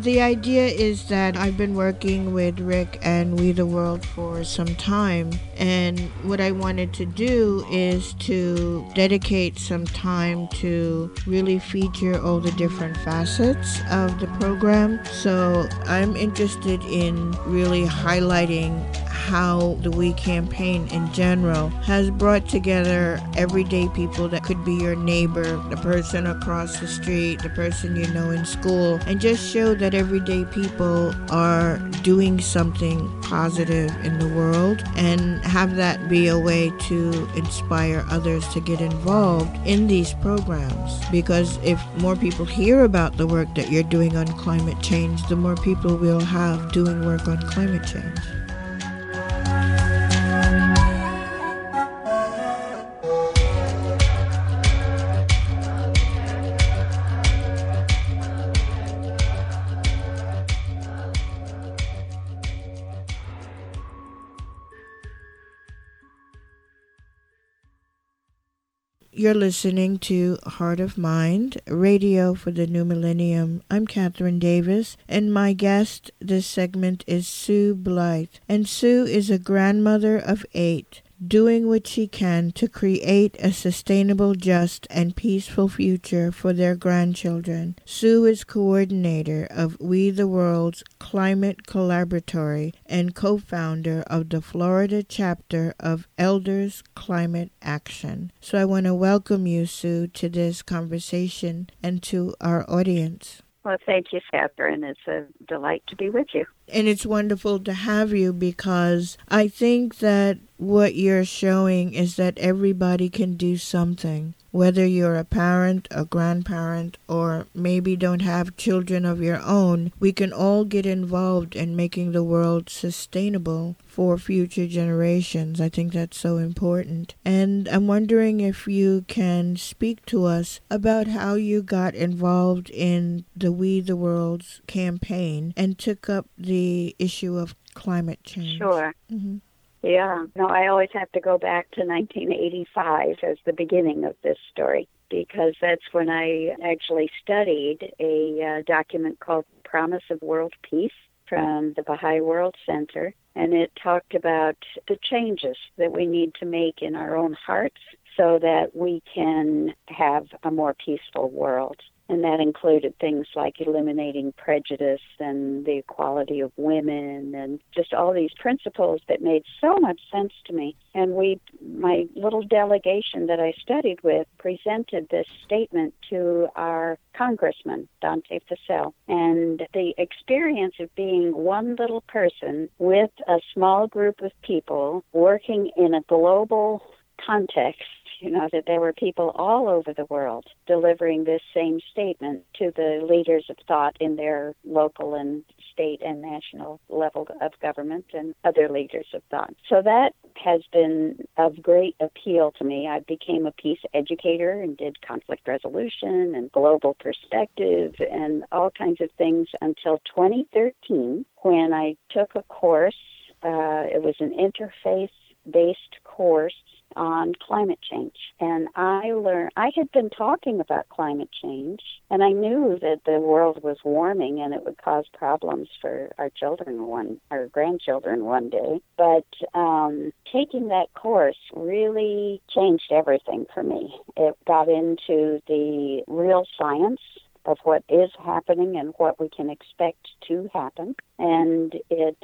The idea is that I've been working with Rick and We the World for some time, and what I wanted to do is to dedicate some time to really feature all the different facets of the program. So I'm interested in really highlighting how the We campaign in general has brought together everyday people that could be your neighbor, the person across the street, the person you know in school, and just show that everyday people are doing something positive in the world and have that be a way to inspire others to get involved in these programs. Because if more people hear about the work that you're doing on climate change, the more people we'll have doing work on climate change. You're listening to Heart of Mind, radio for the new millennium. I'm Catherine Davis, and my guest this segment is Sue Blythe. And Sue is a grandmother of eight doing what she can to create a sustainable, just, and peaceful future for their grandchildren. Sue is coordinator of We the World's Climate Collaboratory and co founder of the Florida chapter of Elders Climate Action. So I want to welcome you, Sue, to this conversation and to our audience. Well, thank you, Catherine. It's a delight to be with you. And it's wonderful to have you because I think that what you're showing is that everybody can do something. Whether you're a parent, a grandparent, or maybe don't have children of your own, we can all get involved in making the world sustainable for future generations. I think that's so important. And I'm wondering if you can speak to us about how you got involved in the We the World's campaign and took up the issue of climate change. Sure. Mm-hmm. Yeah. No, I always have to go back to 1985 as the beginning of this story because that's when I actually studied a uh, document called Promise of World Peace from the Baha'i World Center. And it talked about the changes that we need to make in our own hearts so that we can have a more peaceful world and that included things like eliminating prejudice and the equality of women and just all these principles that made so much sense to me. And we my little delegation that I studied with presented this statement to our congressman Dante Fascell and the experience of being one little person with a small group of people working in a global context you know, that there were people all over the world delivering this same statement to the leaders of thought in their local and state and national level of government and other leaders of thought. So that has been of great appeal to me. I became a peace educator and did conflict resolution and global perspective and all kinds of things until 2013 when I took a course. Uh, it was an interfaith based course on climate change. And I learned, I had been talking about climate change, and I knew that the world was warming and it would cause problems for our children one, our grandchildren one day. But um, taking that course really changed everything for me. It got into the real science of what is happening and what we can expect to happen. And it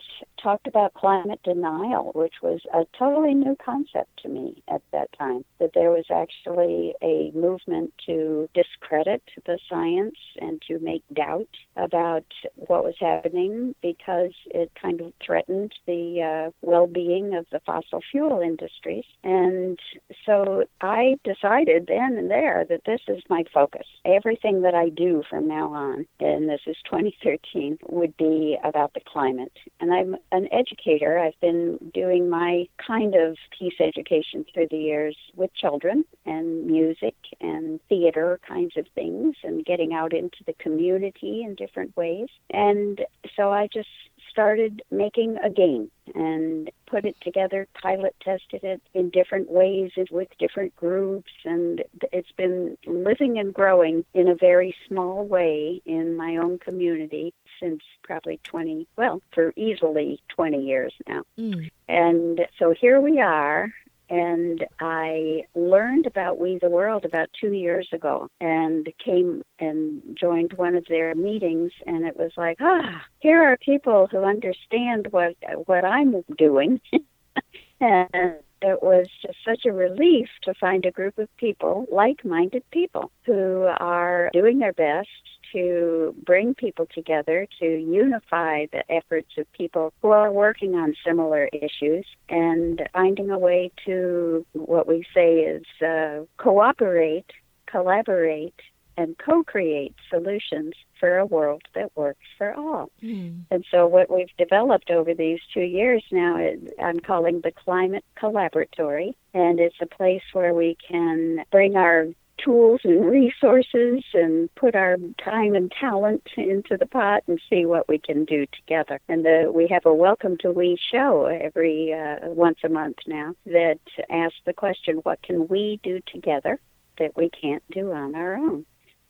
talked about climate denial, which was a totally new concept to me at that time. That there was actually a movement to discredit the science and to make doubt about what was happening because it kind of threatened the uh, well being of the fossil fuel industries. And so I decided then and there that this is my focus. Everything that I do from now on, and this is 2013, would be about the climate. And I'm an educator. I've been doing my kind of peace education through the years with children and music and theater kinds of things and getting out into the community in different ways. And so I just started making a game and put it together, pilot tested it in different ways with different groups, and it's been living and growing in a very small way in my own community since probably 20, well, for easily 20 years now. Mm. And so here we are. And I learned about We the World about two years ago and came and joined one of their meetings. And it was like, ah, here are people who understand what, what I'm doing. and it was just such a relief to find a group of people, like minded people, who are doing their best to bring people together, to unify the efforts of people who are working on similar issues, and finding a way to what we say is uh, cooperate, collaborate, and co create solutions for a world that works for all. Mm. And so, what we've developed over these two years now, is, I'm calling the Climate Collaboratory, and it's a place where we can bring our tools and resources and put our time and talent into the pot and see what we can do together. And the, we have a Welcome to We show every uh, once a month now that asks the question, what can we do together that we can't do on our own?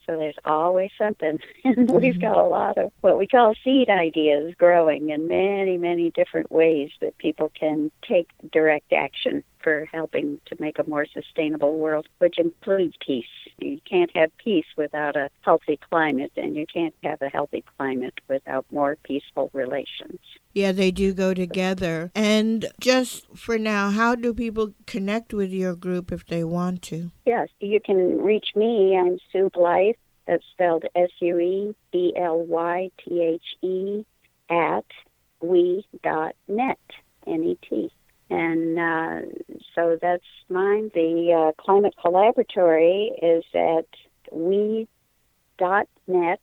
So there's always something. And we've got a lot of what we call seed ideas growing in many, many different ways that people can take direct action for helping to make a more sustainable world, which includes peace. You can't have peace without a healthy climate, and you can't have a healthy climate without more peaceful relations. Yeah, they do go together. And just for now, how do people connect with your group if they want to? Yes, you can reach me. I'm Sue Blythe. That's spelled S U E B L Y T H E at we dot net N E T. And uh, so that's mine. The uh, Climate Collaboratory is at we dot net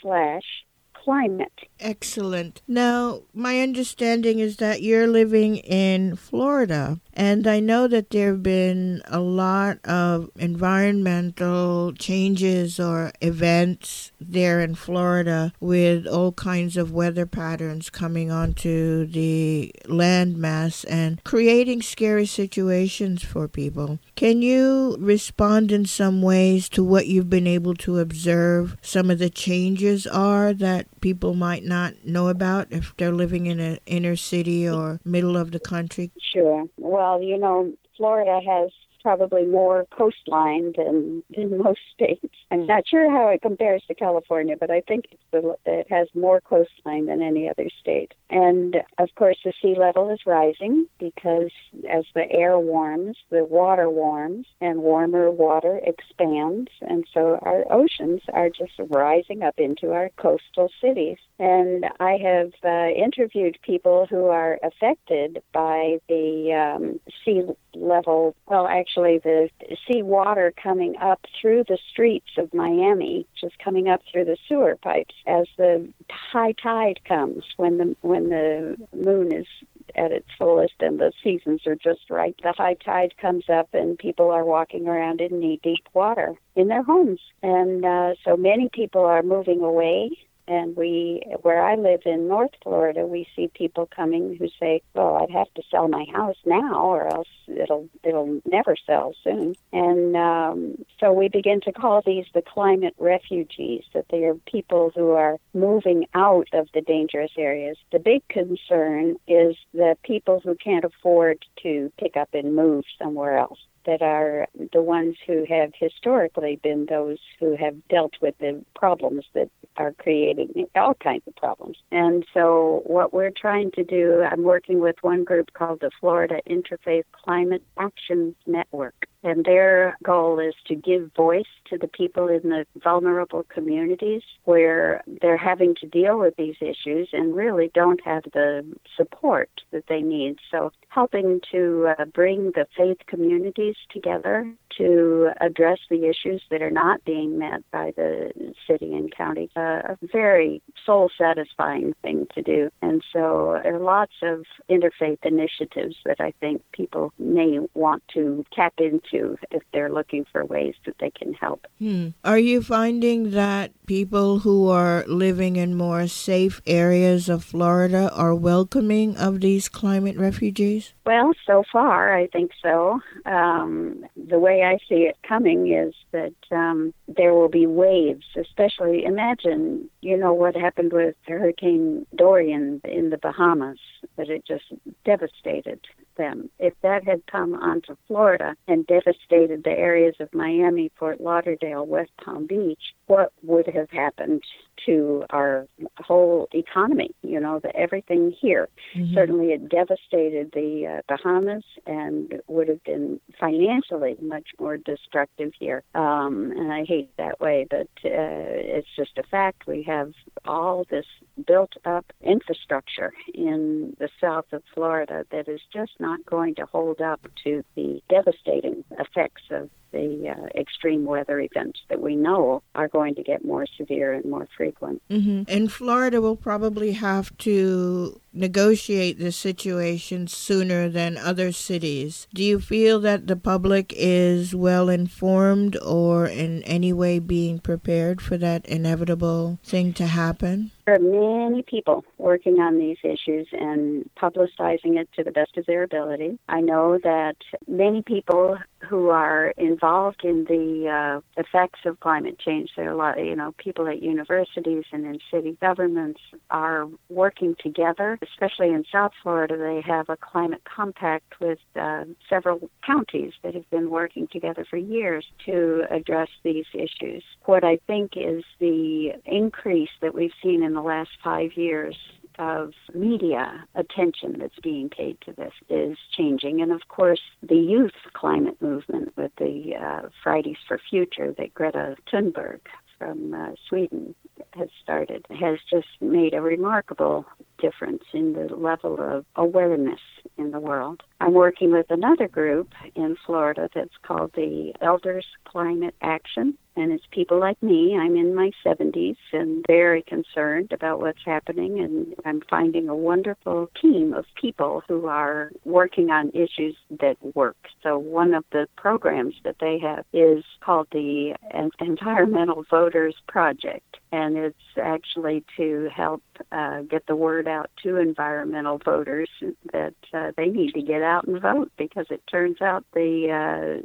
slash climate. Excellent. Now, my understanding is that you're living in Florida, and I know that there have been a lot of environmental changes or events there in Florida with all kinds of weather patterns coming onto the landmass and creating scary situations for people. Can you respond in some ways to what you've been able to observe some of the changes are that people might not know about if they're living in an inner city or middle of the country? Sure. Well, you know, Florida has probably more coastline than in most states. I'm not sure how it compares to California, but I think it's the, it has more coastline than any other state. And of course, the sea level is rising because as the air warms, the water warms, and warmer water expands. And so our oceans are just rising up into our coastal cities. And I have uh, interviewed people who are affected by the um, sea level, well, actually, the sea water coming up through the streets of Miami, just coming up through the sewer pipes as the high tide comes when the when the moon is at its fullest and the seasons are just right. The high tide comes up and people are walking around in knee deep water in their homes. And uh, so many people are moving away and we, where I live in North Florida, we see people coming who say, "Well, I'd have to sell my house now, or else it'll it'll never sell soon." And um, so we begin to call these the climate refugees. That they are people who are moving out of the dangerous areas. The big concern is the people who can't afford to pick up and move somewhere else that are the ones who have historically been those who have dealt with the problems that are creating all kinds of problems. And so, what we're trying to do, I'm working with one group called the Florida Interfaith Climate Action Network. And their goal is to give voice to the people in the vulnerable communities where they're having to deal with these issues and really don't have the support that they need. So, helping to uh, bring the faith communities together to address the issues that are not being met by the city and county. Uh, a very soul satisfying thing to do. And so there are lots of interfaith initiatives that I think people may want to tap into to if they're looking for ways that they can help. Hmm. Are you finding that people who are living in more safe areas of Florida are welcoming of these climate refugees? Well, so far, I think so. Um, the way I see it coming is that um, there will be waves, especially imagine, you know, what happened with Hurricane Dorian in the Bahamas, that it just devastated them. If that had come onto Florida and devastated the areas of Miami, Fort Lauderdale, West Palm Beach, what would have happened to our whole economy? You know, the, everything here. Mm-hmm. Certainly, it devastated the uh, Bahamas and would have been financially much more destructive here. Um, and I hate that way, but uh, it's just a fact. We have all this built up infrastructure in the south of Florida that is just not going to hold up to the devastating effects of the uh, extreme weather events that we know are going to get more severe and more frequent. Mm-hmm. And Florida will probably have to negotiate this situation sooner than other cities. Do you feel that the public is well informed or in any way being prepared for that inevitable thing to happen? There are many people working on these issues and publicizing it to the best of their ability. I know that many people who are involved in the uh, effects of climate change, there are a lot, you know, people at universities and in city governments are working together. Especially in South Florida, they have a climate compact with uh, several counties that have been working together for years to address these issues. What I think is the increase that we've seen in the last five years of media attention that's being paid to this is changing. And of course, the youth climate movement with the uh, Fridays for Future that Greta Thunberg from uh, Sweden has started has just made a remarkable difference in the level of awareness in the world. I'm working with another group in Florida that's called the Elders Climate Action and it's people like me. I'm in my 70s and very concerned about what's happening, and I'm finding a wonderful team of people who are working on issues that work. So, one of the programs that they have is called the Environmental Voters Project, and it's actually to help uh, get the word out to environmental voters that uh, they need to get out and vote because it turns out the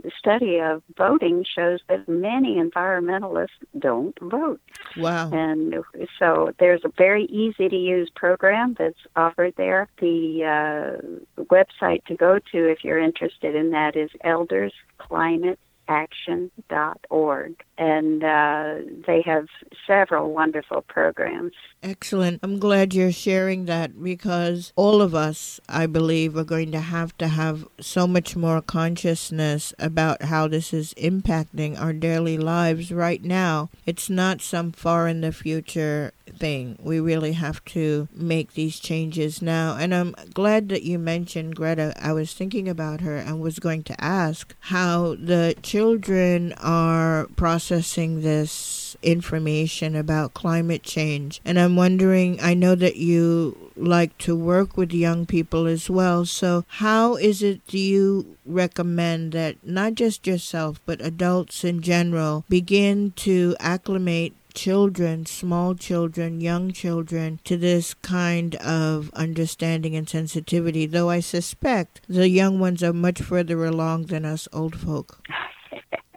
uh, study of voting shows that many environmentalists don't vote. Wow. And so there's a very easy to use program that's offered there. The uh, website to go to if you're interested in that is Elders Climate action.org. And uh, they have several wonderful programs. Excellent. I'm glad you're sharing that because all of us, I believe, are going to have to have so much more consciousness about how this is impacting our daily lives right now. It's not some far in the future thing. We really have to make these changes now. And I'm glad that you mentioned Greta. I was thinking about her and was going to ask how the children are processing this information about climate change. And I'm wondering, I know that you like to work with young people as well. So, how is it do you recommend that not just yourself, but adults in general begin to acclimate children, small children, young children, to this kind of understanding and sensitivity, though I suspect the young ones are much further along than us old folk.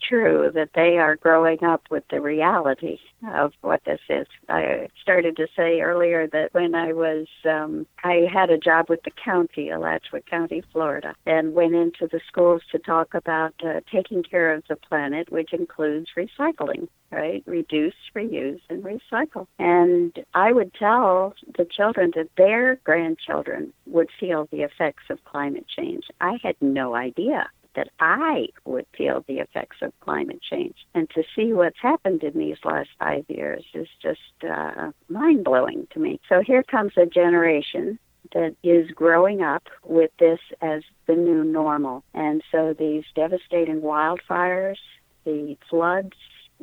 true that they are growing up with the reality of what this is. I started to say earlier that when I was, um, I had a job with the county, Alachua County, Florida, and went into the schools to talk about uh, taking care of the planet, which includes recycling, right? Reduce, reuse, and recycle. And I would tell the children that their grandchildren would feel the effects of climate change. I had no idea that I would feel the effects of climate change. And to see what's happened in these last five years is just uh, mind blowing to me. So here comes a generation that is growing up with this as the new normal. And so these devastating wildfires, the floods,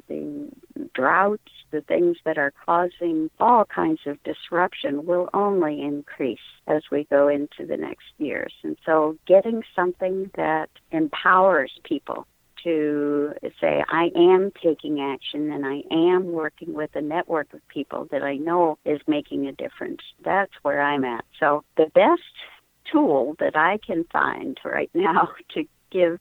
the droughts, the things that are causing all kinds of disruption will only increase as we go into the next years. And so getting something that empowers people to say, I am taking action and I am working with a network of people that I know is making a difference. That's where I'm at. So the best tool that I can find right now to give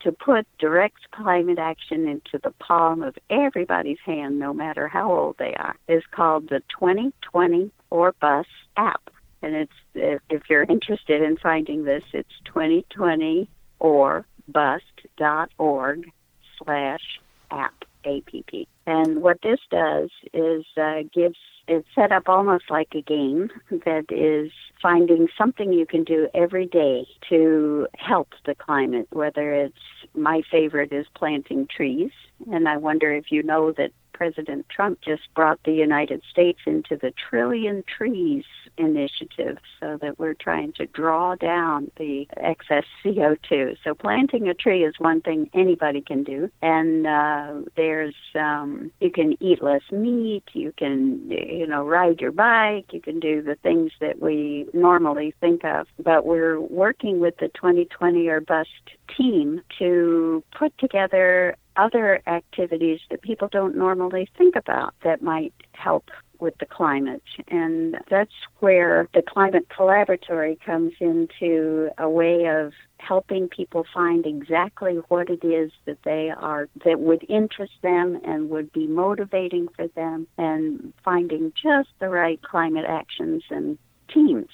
to put direct climate action into the palm of everybody's hand, no matter how old they are, is called the 2020 or Bust app. And it's if you're interested in finding this, it's 2020 or bust.org slash app, A-P-P. And what this does is uh, gives it's set up almost like a game that is finding something you can do every day to help the climate, whether it's my favorite is planting trees. And I wonder if you know that President Trump just brought the United States into the Trillion Trees initiative so that we're trying to draw down the excess CO2. So planting a tree is one thing anybody can do. And uh, there's, um, you can eat less meat, you can, you know, ride your bike, you can do the things that we normally think of. But we're working with the 2020 or Bust team to put together other activities that people don't normally think about that might help with the climate. And that's where the Climate Collaboratory comes into a way of helping people find exactly what it is that they are, that would interest them and would be motivating for them, and finding just the right climate actions and teams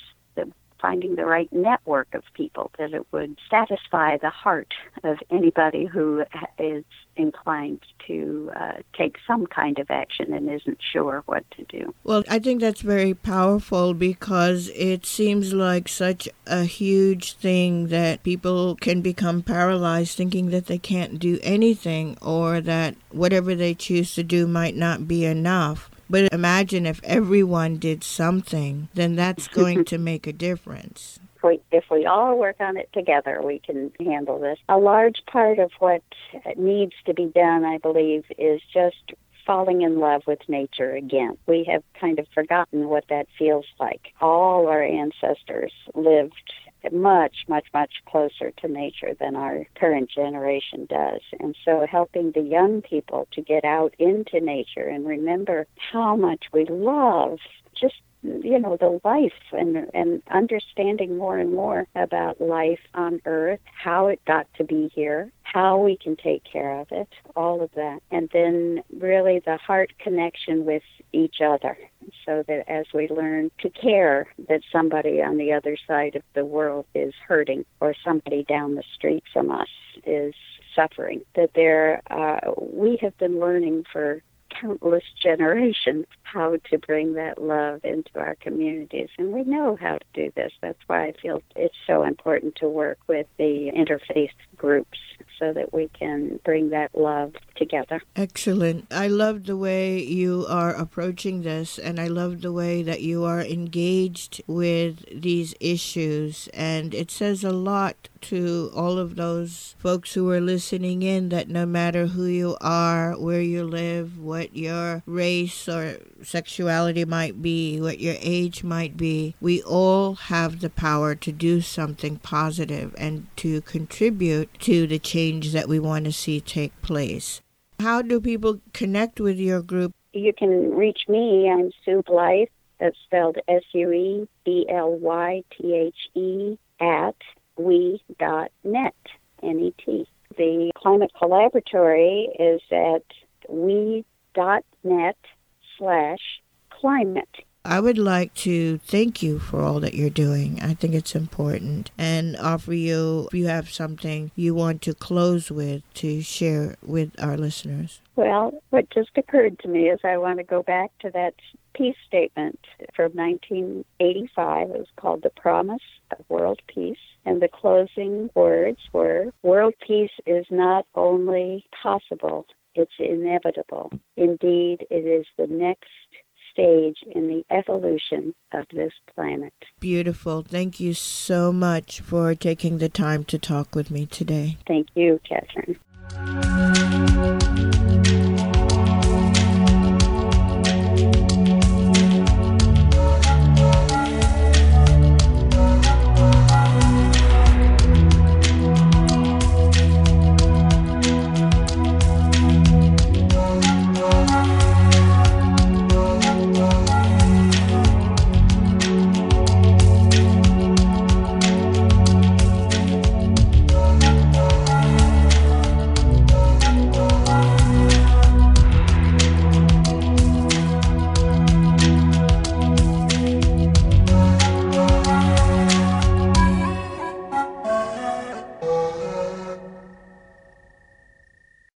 finding the right network of people that it would satisfy the heart of anybody who is inclined to uh, take some kind of action and isn't sure what to do. Well, I think that's very powerful because it seems like such a huge thing that people can become paralyzed thinking that they can't do anything or that whatever they choose to do might not be enough. But imagine if everyone did something, then that's going to make a difference. If we, if we all work on it together, we can handle this. A large part of what needs to be done, I believe, is just falling in love with nature again. We have kind of forgotten what that feels like. All our ancestors lived much, much, much closer to nature than our current generation does. And so helping the young people to get out into nature and remember how much we love just you know the life and and understanding more and more about life on earth how it got to be here how we can take care of it all of that. And then really the heart connection with each other so that as we learn to care that somebody on the other side of the world is hurting or somebody down the street from us is suffering that there uh, we have been learning for countless generations how to bring that love into our communities. And we know how to do this. That's why I feel it's so important to work with the interfaith groups so that we can bring that love together. Excellent. I love the way you are approaching this, and I love the way that you are engaged with these issues. And it says a lot to all of those folks who are listening in that no matter who you are, where you live, what your race or sexuality might be, what your age might be, we all have the power to do something positive and to contribute to the change that we want to see take place. How do people connect with your group? You can reach me. I'm Sue Blythe. That's spelled S U E B L Y T H E at we.net, N-E-T. The Climate Collaboratory is at we.net slash climate. I would like to thank you for all that you're doing. I think it's important and offer you, if you have something you want to close with, to share with our listeners. Well, what just occurred to me is I want to go back to that peace statement from 1985. It was called The Promise of World Peace. And the closing words were World peace is not only possible, it's inevitable. Indeed, it is the next stage in the evolution of this planet. Beautiful. Thank you so much for taking the time to talk with me today. Thank you, Catherine.